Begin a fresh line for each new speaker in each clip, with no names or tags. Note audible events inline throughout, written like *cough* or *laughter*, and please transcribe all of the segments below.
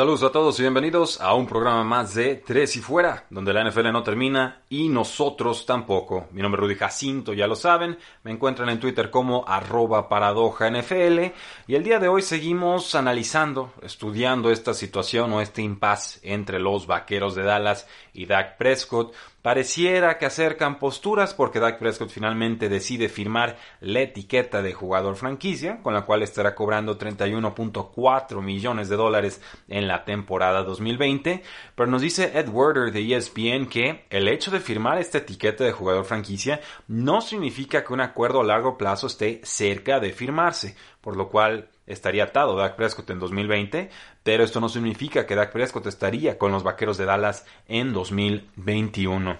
Saludos a todos y bienvenidos a un programa más de Tres y Fuera, donde la NFL no termina y nosotros tampoco. Mi nombre es Rudy Jacinto, ya lo saben, me encuentran en Twitter como arroba paradoja NFL y el día de hoy seguimos analizando, estudiando esta situación o este impasse entre los vaqueros de Dallas y Dak Prescott, Pareciera que acercan posturas porque Dak Prescott finalmente decide firmar la etiqueta de jugador franquicia, con la cual estará cobrando 31.4 millones de dólares en la temporada 2020. Pero nos dice Ed Werder de ESPN que el hecho de firmar esta etiqueta de jugador franquicia no significa que un acuerdo a largo plazo esté cerca de firmarse, por lo cual estaría atado Dak Prescott en 2020, pero esto no significa que Dak Prescott estaría con los Vaqueros de Dallas en 2021.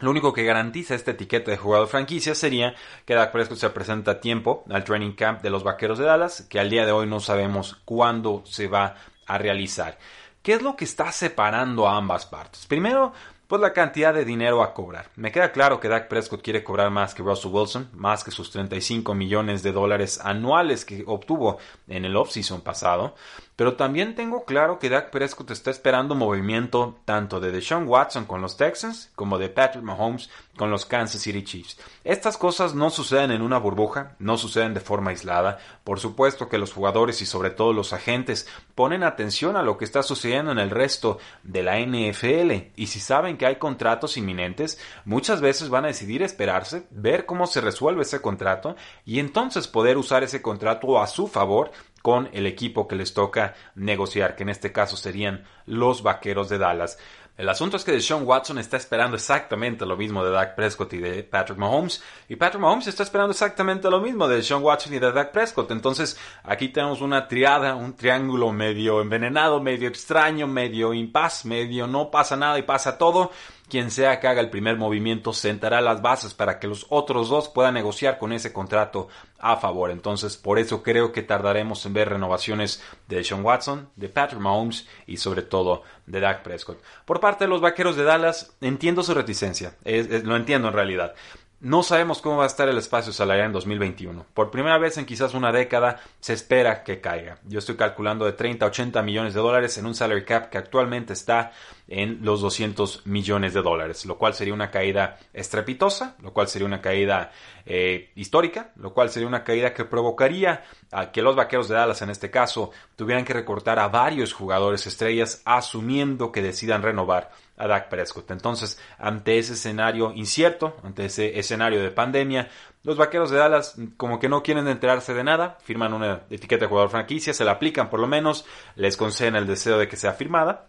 Lo único que garantiza esta etiqueta de jugador franquicia sería que Dak Prescott se presenta a tiempo al training camp de los Vaqueros de Dallas, que al día de hoy no sabemos cuándo se va a realizar. ¿Qué es lo que está separando a ambas partes? Primero, pues la cantidad de dinero a cobrar. Me queda claro que Dak Prescott quiere cobrar más que Russell Wilson, más que sus 35 millones de dólares anuales que obtuvo en el offseason pasado, pero también tengo claro que Dak Prescott está esperando movimiento tanto de Deshaun Watson con los Texans como de Patrick Mahomes con los Kansas City Chiefs. Estas cosas no suceden en una burbuja, no suceden de forma aislada. Por supuesto que los jugadores y sobre todo los agentes ponen atención a lo que está sucediendo en el resto de la NFL y si saben que hay contratos inminentes, muchas veces van a decidir esperarse, ver cómo se resuelve ese contrato y entonces poder usar ese contrato a su favor con el equipo que les toca negociar, que en este caso serían los Vaqueros de Dallas. El asunto es que Deshaun Watson está esperando exactamente lo mismo de Dak Prescott y de Patrick Mahomes. Y Patrick Mahomes está esperando exactamente lo mismo de Deshaun Watson y de Dak Prescott. Entonces aquí tenemos una triada, un triángulo medio envenenado, medio extraño, medio impas, medio no pasa nada y pasa todo. Quien sea que haga el primer movimiento sentará las bases para que los otros dos puedan negociar con ese contrato a favor. Entonces, por eso creo que tardaremos en ver renovaciones de Sean Watson, de Patrick Mahomes y sobre todo de Dak Prescott. Por parte de los vaqueros de Dallas, entiendo su reticencia, lo entiendo en realidad. No sabemos cómo va a estar el espacio salarial en 2021. Por primera vez en quizás una década se espera que caiga. Yo estoy calculando de 30 a 80 millones de dólares en un salary cap que actualmente está en los 200 millones de dólares, lo cual sería una caída estrepitosa, lo cual sería una caída eh, histórica, lo cual sería una caída que provocaría a que los vaqueros de Dallas en este caso tuvieran que recortar a varios jugadores estrellas asumiendo que decidan renovar a Dak Prescott. Entonces, ante ese escenario incierto, ante ese escenario de pandemia, los vaqueros de Dallas como que no quieren enterarse de nada, firman una etiqueta de jugador franquicia, se la aplican por lo menos, les conceden el deseo de que sea firmada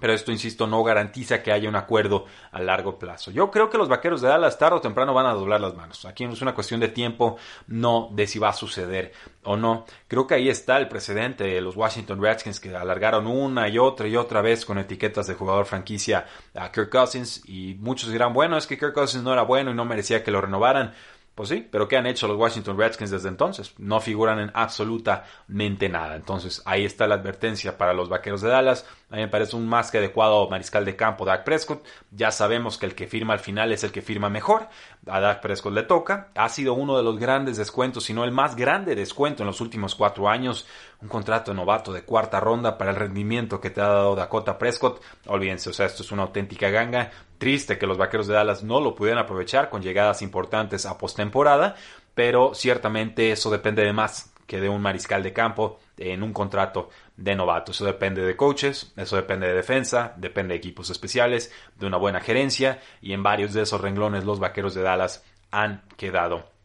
pero esto, insisto, no garantiza que haya un acuerdo a largo plazo. Yo creo que los vaqueros de Dallas tarde o temprano van a doblar las manos. Aquí es una cuestión de tiempo, no de si va a suceder o no. Creo que ahí está el precedente de los Washington Redskins que alargaron una y otra y otra vez con etiquetas de jugador franquicia a Kirk Cousins y muchos dirán, bueno, es que Kirk Cousins no era bueno y no merecía que lo renovaran. Pues sí, pero ¿qué han hecho los Washington Redskins desde entonces? No figuran en absolutamente nada. Entonces ahí está la advertencia para los Vaqueros de Dallas. A mí me parece un más que adecuado mariscal de campo Dak Prescott. Ya sabemos que el que firma al final es el que firma mejor. A Dak Prescott le toca. Ha sido uno de los grandes descuentos, si no el más grande descuento en los últimos cuatro años. Un contrato novato de cuarta ronda para el rendimiento que te ha dado Dakota Prescott. Olvídense, o sea, esto es una auténtica ganga. Triste que los Vaqueros de Dallas no lo pudieran aprovechar con llegadas importantes a postemporada, pero ciertamente eso depende de más que de un mariscal de campo en un contrato de novato. Eso depende de coaches, eso depende de defensa, depende de equipos especiales, de una buena gerencia y en varios de esos renglones los Vaqueros de Dallas han quedado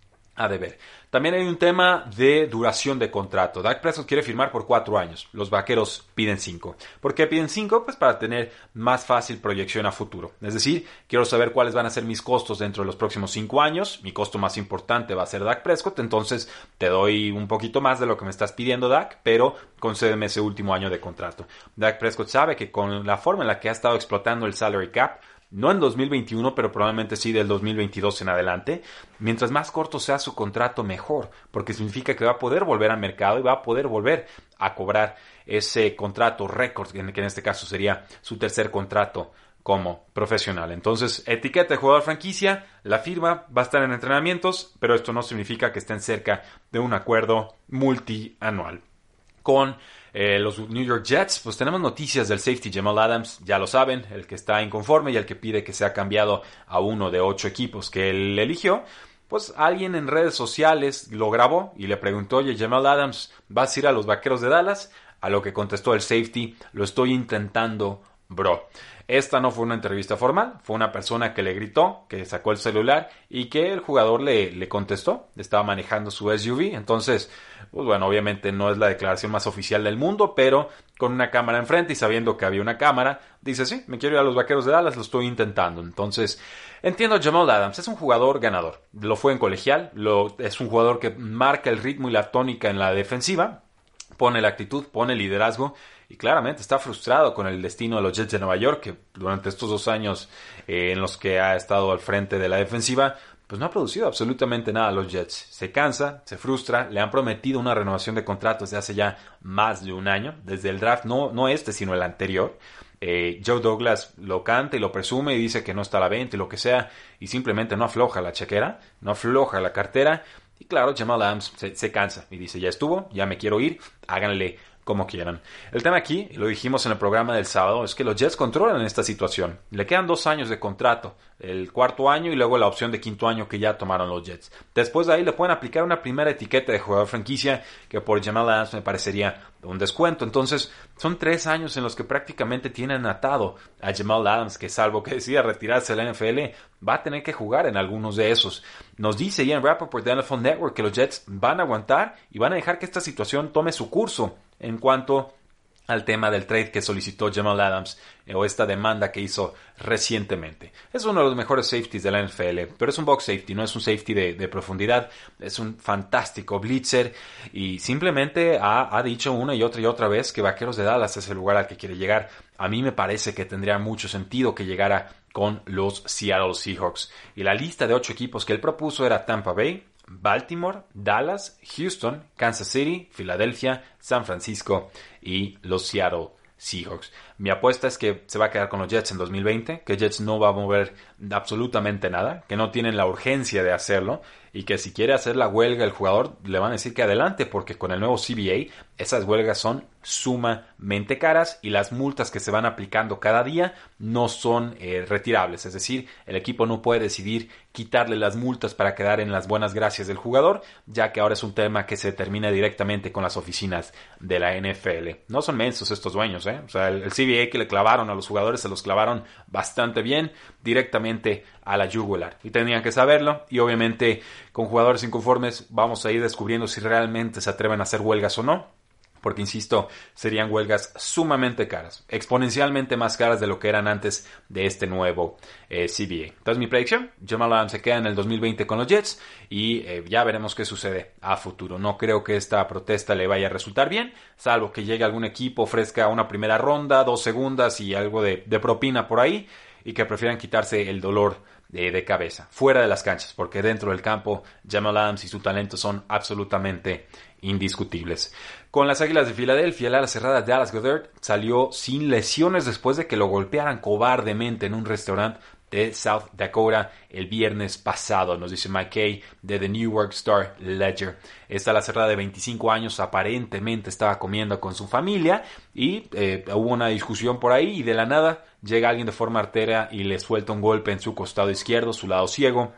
a deber. También hay un tema de duración de contrato. Dak Prescott quiere firmar por cuatro años. Los vaqueros piden cinco. ¿Por qué piden cinco? Pues para tener más fácil proyección a futuro. Es decir, quiero saber cuáles van a ser mis costos dentro de los próximos cinco años. Mi costo más importante va a ser Dak Prescott. Entonces te doy un poquito más de lo que me estás pidiendo, Dak, pero concédeme ese último año de contrato. Dak Prescott sabe que con la forma en la que ha estado explotando el salary cap, no en 2021, pero probablemente sí del 2022 en adelante, mientras más corto sea su contrato, mejor, porque significa que va a poder volver al mercado y va a poder volver a cobrar ese contrato récord, que en este caso sería su tercer contrato como profesional. Entonces, etiqueta de jugador franquicia, la firma va a estar en entrenamientos, pero esto no significa que estén cerca de un acuerdo multianual. Con eh, los New York Jets, pues tenemos noticias del safety Jamal Adams, ya lo saben, el que está inconforme y el que pide que sea cambiado a uno de ocho equipos que él eligió. Pues alguien en redes sociales lo grabó y le preguntó, oye, Jamal Adams, ¿vas a ir a los Vaqueros de Dallas? A lo que contestó el safety, lo estoy intentando, bro. Esta no fue una entrevista formal, fue una persona que le gritó, que sacó el celular y que el jugador le, le contestó. Estaba manejando su SUV, entonces pues bueno, obviamente no es la declaración más oficial del mundo, pero con una cámara enfrente y sabiendo que había una cámara, dice, sí, me quiero ir a los Vaqueros de Dallas, lo estoy intentando. Entonces, entiendo Jamal Adams, es un jugador ganador, lo fue en colegial, lo, es un jugador que marca el ritmo y la tónica en la defensiva, pone la actitud, pone liderazgo y claramente está frustrado con el destino de los Jets de Nueva York, que durante estos dos años eh, en los que ha estado al frente de la defensiva, pues no ha producido absolutamente nada a los Jets. Se cansa, se frustra, le han prometido una renovación de contratos de hace ya más de un año, desde el draft, no, no este, sino el anterior. Eh, Joe Douglas lo canta y lo presume y dice que no está a la venta y lo que sea, y simplemente no afloja la chequera, no afloja la cartera. Y claro, Jamal Adams se, se cansa y dice, ya estuvo, ya me quiero ir, háganle como quieran. El tema aquí, y lo dijimos en el programa del sábado, es que los Jets controlan esta situación. Le quedan dos años de contrato, el cuarto año y luego la opción de quinto año que ya tomaron los Jets. Después de ahí le pueden aplicar una primera etiqueta de jugador franquicia que por Jamal Adams me parecería un descuento. Entonces, son tres años en los que prácticamente tienen atado a Jamal Adams, que salvo que decida retirarse de la NFL, va a tener que jugar en algunos de esos. Nos dice Ian Rappaport de NFL Network que los Jets van a aguantar y van a dejar que esta situación tome su curso en cuanto al tema del trade que solicitó Jamal Adams eh, o esta demanda que hizo recientemente. Es uno de los mejores safeties de la NFL, pero es un box safety, no es un safety de, profundidad, es un fantástico blitzer y simplemente ha, ha, dicho una y otra y otra vez que Vaqueros de Dallas es el lugar al que quiere llegar. A mí me parece que tendría mucho sentido que llegara con los Seattle Seahawks. Y la lista de ocho equipos que él propuso era Tampa Bay, Baltimore, Dallas, Houston, Kansas City, Filadelfia, San Francisco y los Seattle Seahawks. Mi apuesta es que se va a quedar con los Jets en 2020, que Jets no va a mover absolutamente nada, que no tienen la urgencia de hacerlo y que si quiere hacer la huelga el jugador le van a decir que adelante porque con el nuevo CBA esas huelgas son sumamente caras y las multas que se van aplicando cada día no son eh, retirables. Es decir, el equipo no puede decidir quitarle las multas para quedar en las buenas gracias del jugador, ya que ahora es un tema que se determina directamente con las oficinas de la NFL. No son mensos estos dueños, ¿eh? O sea, el, el CBA que le clavaron a los jugadores se los clavaron bastante bien directamente a la yugular. Y tenían que saberlo y obviamente con jugadores inconformes vamos a ir descubriendo si realmente se atreven a hacer huelgas o no porque insisto, serían huelgas sumamente caras, exponencialmente más caras de lo que eran antes de este nuevo eh, CBA. Entonces mi predicción, Jamal Adams se queda en el 2020 con los Jets y eh, ya veremos qué sucede a futuro. No creo que esta protesta le vaya a resultar bien, salvo que llegue algún equipo, ofrezca una primera ronda, dos segundas y algo de, de propina por ahí y que prefieran quitarse el dolor de, cabeza, fuera de las canchas, porque dentro del campo Jamal Adams y su talento son absolutamente indiscutibles. Con las Águilas de Filadelfia, la ala cerrada Dallas Goddard salió sin lesiones después de que lo golpearan cobardemente en un restaurante de South Dakota el viernes pasado, nos dice Mike Kay de The New York Star Ledger. Esta la cerrada de 25 años aparentemente estaba comiendo con su familia y eh, hubo una discusión por ahí y de la nada llega alguien de forma arteria y le suelta un golpe en su costado izquierdo, su lado ciego.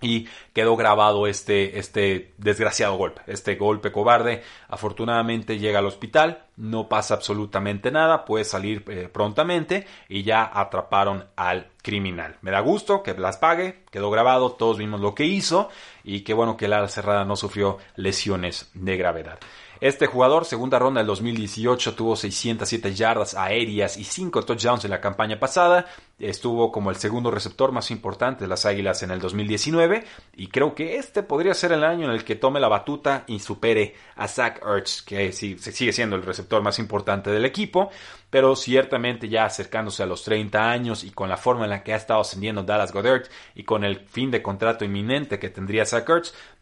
Y quedó grabado este, este desgraciado golpe, este golpe cobarde. Afortunadamente llega al hospital, no pasa absolutamente nada, puede salir eh, prontamente y ya atraparon al criminal. Me da gusto que las pague, quedó grabado, todos vimos lo que hizo y qué bueno que la cerrada no sufrió lesiones de gravedad. Este jugador, segunda ronda del 2018, tuvo 607 yardas aéreas y 5 touchdowns en la campaña pasada. Estuvo como el segundo receptor más importante de las Águilas en el 2019 y creo que este podría ser el año en el que tome la batuta y supere a Zach Ertz, que sigue siendo el receptor más importante del equipo pero ciertamente ya acercándose a los 30 años y con la forma en la que ha estado ascendiendo Dallas Goddard y con el fin de contrato inminente que tendría Zach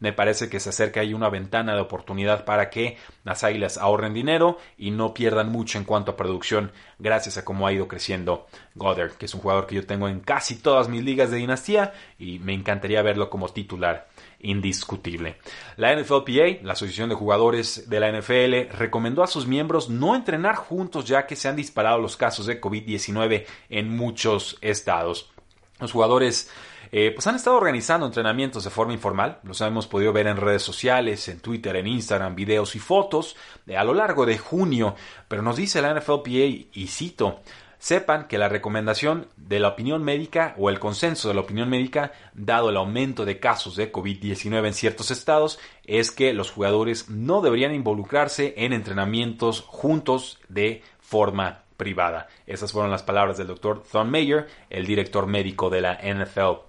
me parece que se acerca ahí una ventana de oportunidad para que las Águilas ahorren dinero y no pierdan mucho en cuanto a producción gracias a cómo ha ido creciendo Goddard, que es un jugador que yo tengo en casi todas mis ligas de dinastía y me encantaría verlo como titular indiscutible. La NFLPA, la Asociación de Jugadores de la NFL, recomendó a sus miembros no entrenar juntos ya que se han disparado los casos de COVID-19 en muchos estados. Los jugadores eh, pues han estado organizando entrenamientos de forma informal, los hemos podido ver en redes sociales, en Twitter, en Instagram, videos y fotos a lo largo de junio, pero nos dice la NFLPA, y cito, sepan que la recomendación de la opinión médica o el consenso de la opinión médica, dado el aumento de casos de COVID-19 en ciertos estados, es que los jugadores no deberían involucrarse en entrenamientos juntos de forma privada. Esas fueron las palabras del doctor Thon Mayer, el director médico de la NFLPA.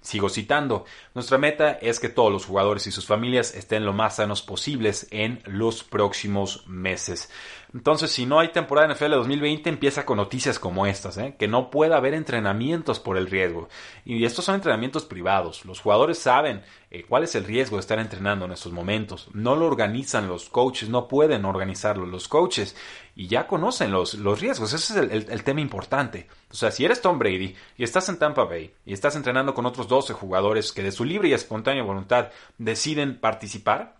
Sigo citando, nuestra meta es que todos los jugadores y sus familias estén lo más sanos posibles en los próximos meses. Entonces, si no hay temporada NFL 2020, empieza con noticias como estas, ¿eh? que no puede haber entrenamientos por el riesgo. Y estos son entrenamientos privados. Los jugadores saben eh, cuál es el riesgo de estar entrenando en estos momentos. No lo organizan los coaches, no pueden organizarlo los coaches. Y ya conocen los, los riesgos. Ese es el, el tema importante. O sea, si eres Tom Brady y estás en Tampa Bay y estás entrenando con otros 12 jugadores que de su libre y espontánea voluntad deciden participar,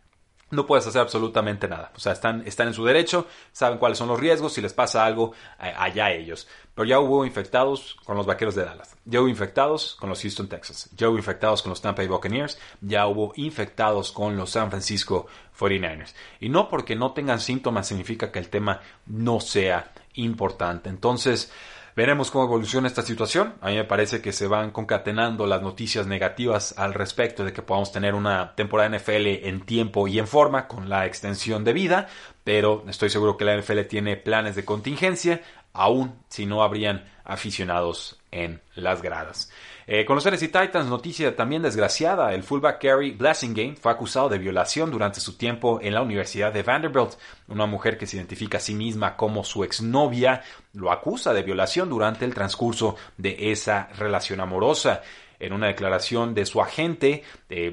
no puedes hacer absolutamente nada. O sea, están, están en su derecho, saben cuáles son los riesgos, si les pasa algo, allá ellos. Pero ya hubo infectados con los Vaqueros de Dallas, ya hubo infectados con los Houston Texans, ya hubo infectados con los Tampa Bay Buccaneers, ya hubo infectados con los San Francisco 49ers. Y no porque no tengan síntomas significa que el tema no sea importante. Entonces, Veremos cómo evoluciona esta situación. A mí me parece que se van concatenando las noticias negativas al respecto de que podamos tener una temporada NFL en tiempo y en forma con la extensión de vida, pero estoy seguro que la NFL tiene planes de contingencia, aun si no habrían aficionados en las gradas. Eh, con los Titans, noticia también desgraciada, el fullback Gary Blessingame fue acusado de violación durante su tiempo en la Universidad de Vanderbilt. Una mujer que se identifica a sí misma como su exnovia lo acusa de violación durante el transcurso de esa relación amorosa. En una declaración de su agente, eh,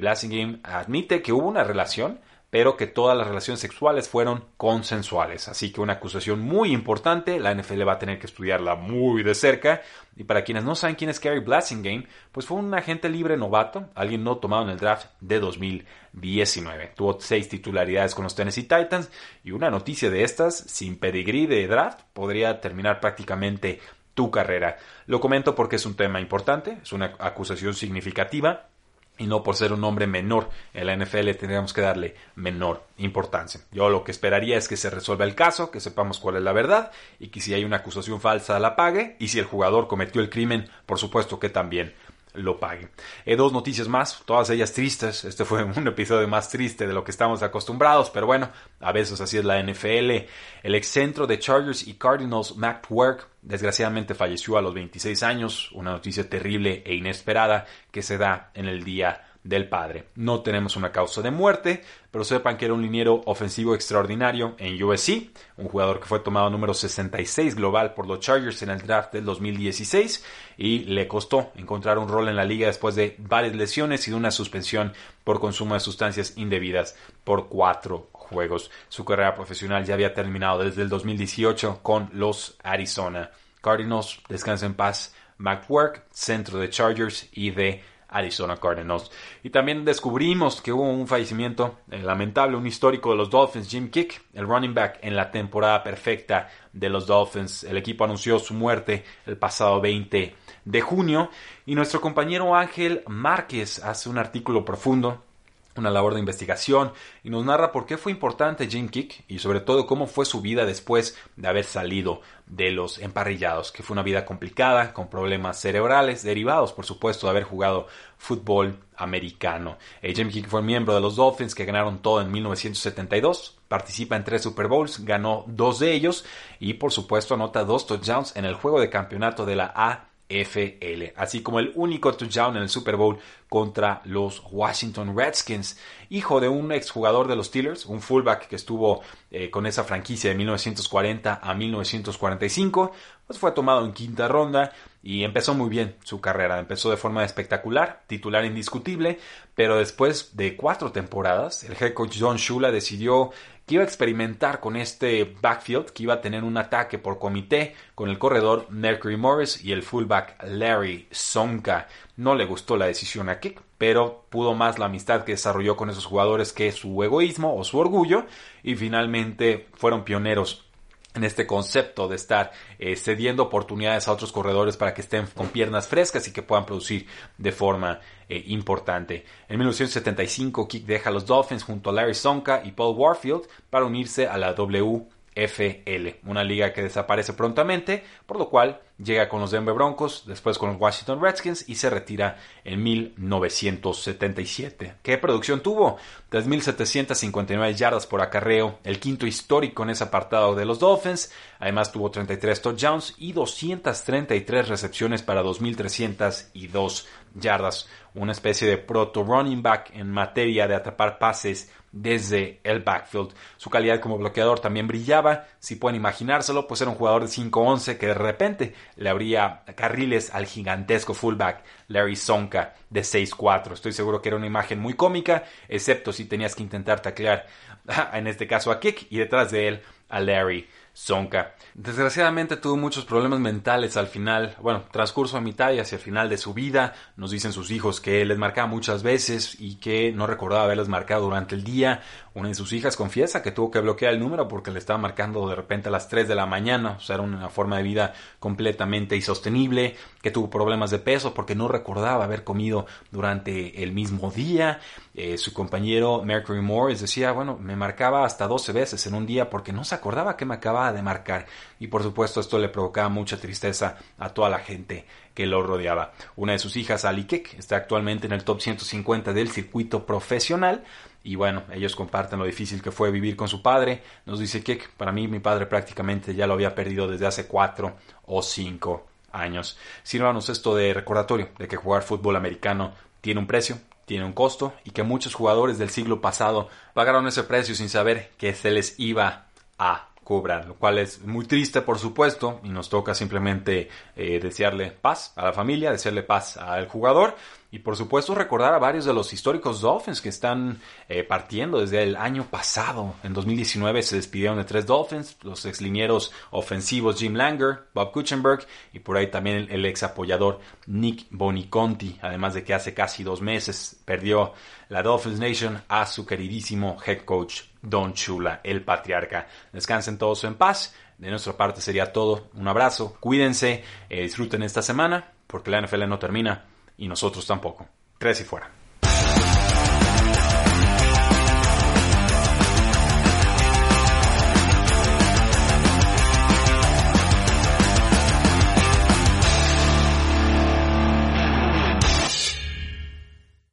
admite que hubo una relación, pero que todas las relaciones sexuales fueron consensuales. Así que una acusación muy importante, la NFL va a tener que estudiarla muy de cerca. Y para quienes no saben quién es Gary Blasingame, pues fue un agente libre novato, alguien no tomado en el draft de 2019. Tuvo seis titularidades con los Tennessee Titans y una noticia de estas, sin pedigrí de draft, podría terminar prácticamente tu carrera. Lo comento porque es un tema importante, es una acusación significativa y no por ser un hombre menor en la NFL tendríamos que darle menor importancia. Yo lo que esperaría es que se resuelva el caso, que sepamos cuál es la verdad y que si hay una acusación falsa la pague y si el jugador cometió el crimen, por supuesto que también lo pague. Eh, dos noticias más, todas ellas tristes. Este fue un episodio más triste de lo que estamos acostumbrados, pero bueno, a veces así es la NFL. El excentro de Chargers y Cardinals, Matt Work, desgraciadamente falleció a los 26 años. Una noticia terrible e inesperada que se da en el día del padre. No tenemos una causa de muerte, pero sepan que era un liniero ofensivo extraordinario en USC, un jugador que fue tomado número 66 global por los Chargers en el draft del 2016 y le costó encontrar un rol en la liga después de varias lesiones y de una suspensión por consumo de sustancias indebidas por cuatro juegos. Su carrera profesional ya había terminado desde el 2018 con los Arizona Cardinals. Descansa en paz. McWork, centro de Chargers y de Arizona Cardinals. Y también descubrimos que hubo un fallecimiento eh, lamentable, un histórico de los Dolphins, Jim Kick, el running back en la temporada perfecta de los Dolphins. El equipo anunció su muerte el pasado 20 de junio. Y nuestro compañero Ángel Márquez hace un artículo profundo una labor de investigación y nos narra por qué fue importante Jim Kick y sobre todo cómo fue su vida después de haber salido de los emparrillados, que fue una vida complicada, con problemas cerebrales, derivados por supuesto de haber jugado fútbol americano. Eh, Jim Kick fue miembro de los Dolphins que ganaron todo en 1972, participa en tres Super Bowls, ganó dos de ellos y por supuesto anota dos touchdowns en el juego de campeonato de la A FL, así como el único touchdown en el Super Bowl contra los Washington Redskins, hijo de un exjugador de los Steelers, un fullback que estuvo eh, con esa franquicia de 1940 a 1945, pues fue tomado en quinta ronda y empezó muy bien su carrera, empezó de forma espectacular, titular indiscutible, pero después de cuatro temporadas, el head coach John Shula decidió que iba a experimentar con este backfield, que iba a tener un ataque por comité con el corredor Mercury Morris y el fullback Larry Sonka. No le gustó la decisión a Kick, pero pudo más la amistad que desarrolló con esos jugadores que su egoísmo o su orgullo y finalmente fueron pioneros en este concepto de estar eh, cediendo oportunidades a otros corredores para que estén con piernas frescas y que puedan producir de forma eh, importante. En 1975, Kick deja a los Dolphins junto a Larry Sonka y Paul Warfield para unirse a la W FL, una liga que desaparece prontamente, por lo cual llega con los Denver Broncos, después con los Washington Redskins y se retira en 1977. ¿Qué producción tuvo? 3.759 yardas por acarreo, el quinto histórico en ese apartado de los Dolphins. Además tuvo 33 touchdowns y 233 recepciones para 2.302 yardas. Una especie de proto running back en materia de atrapar pases desde el backfield. Su calidad como bloqueador también brillaba, si pueden imaginárselo, pues era un jugador de 5'11 que de repente le abría carriles al gigantesco fullback Larry Sonka de 6'4. Estoy seguro que era una imagen muy cómica, excepto si tenías que intentar taclear, *laughs* en este caso a Kick, y detrás de él a Larry Sonka. Desgraciadamente tuvo muchos problemas mentales al final, bueno, transcurso a mitad y hacia el final de su vida. Nos dicen sus hijos que les marcaba muchas veces y que no recordaba haberles marcado durante el día. Una de sus hijas confiesa que tuvo que bloquear el número porque le estaba marcando de repente a las 3 de la mañana. O sea, era una forma de vida completamente insostenible. Que tuvo problemas de peso porque no recordaba haber comido durante el mismo día. Eh, su compañero Mercury Morris decía, bueno, me marcaba hasta 12 veces en un día porque no se acordaba que me de marcar. Y por supuesto esto le provocaba mucha tristeza a toda la gente que lo rodeaba. Una de sus hijas, Ali Kek, está actualmente en el top 150 del circuito profesional y bueno, ellos comparten lo difícil que fue vivir con su padre. Nos dice que para mí mi padre prácticamente ya lo había perdido desde hace cuatro o cinco años. Sírvanos esto de recordatorio de que jugar fútbol americano tiene un precio, tiene un costo y que muchos jugadores del siglo pasado pagaron ese precio sin saber que se les iba a lo cual es muy triste por supuesto y nos toca simplemente eh, desearle paz a la familia, desearle paz al jugador y por supuesto recordar a varios de los históricos Dolphins que están eh, partiendo desde el año pasado. En 2019 se despidieron de tres Dolphins, los exlinieros ofensivos Jim Langer, Bob Kuchenberg y por ahí también el, ex apoyador Nick Boniconti. Además de que hace casi dos meses perdió la Dolphins Nation a su queridísimo head coach Don Chula, el patriarca. Descansen todos en paz. De nuestra parte sería todo. Un abrazo, cuídense, eh, disfruten esta semana porque la NFL no termina y nosotros tampoco. Tres y fuera.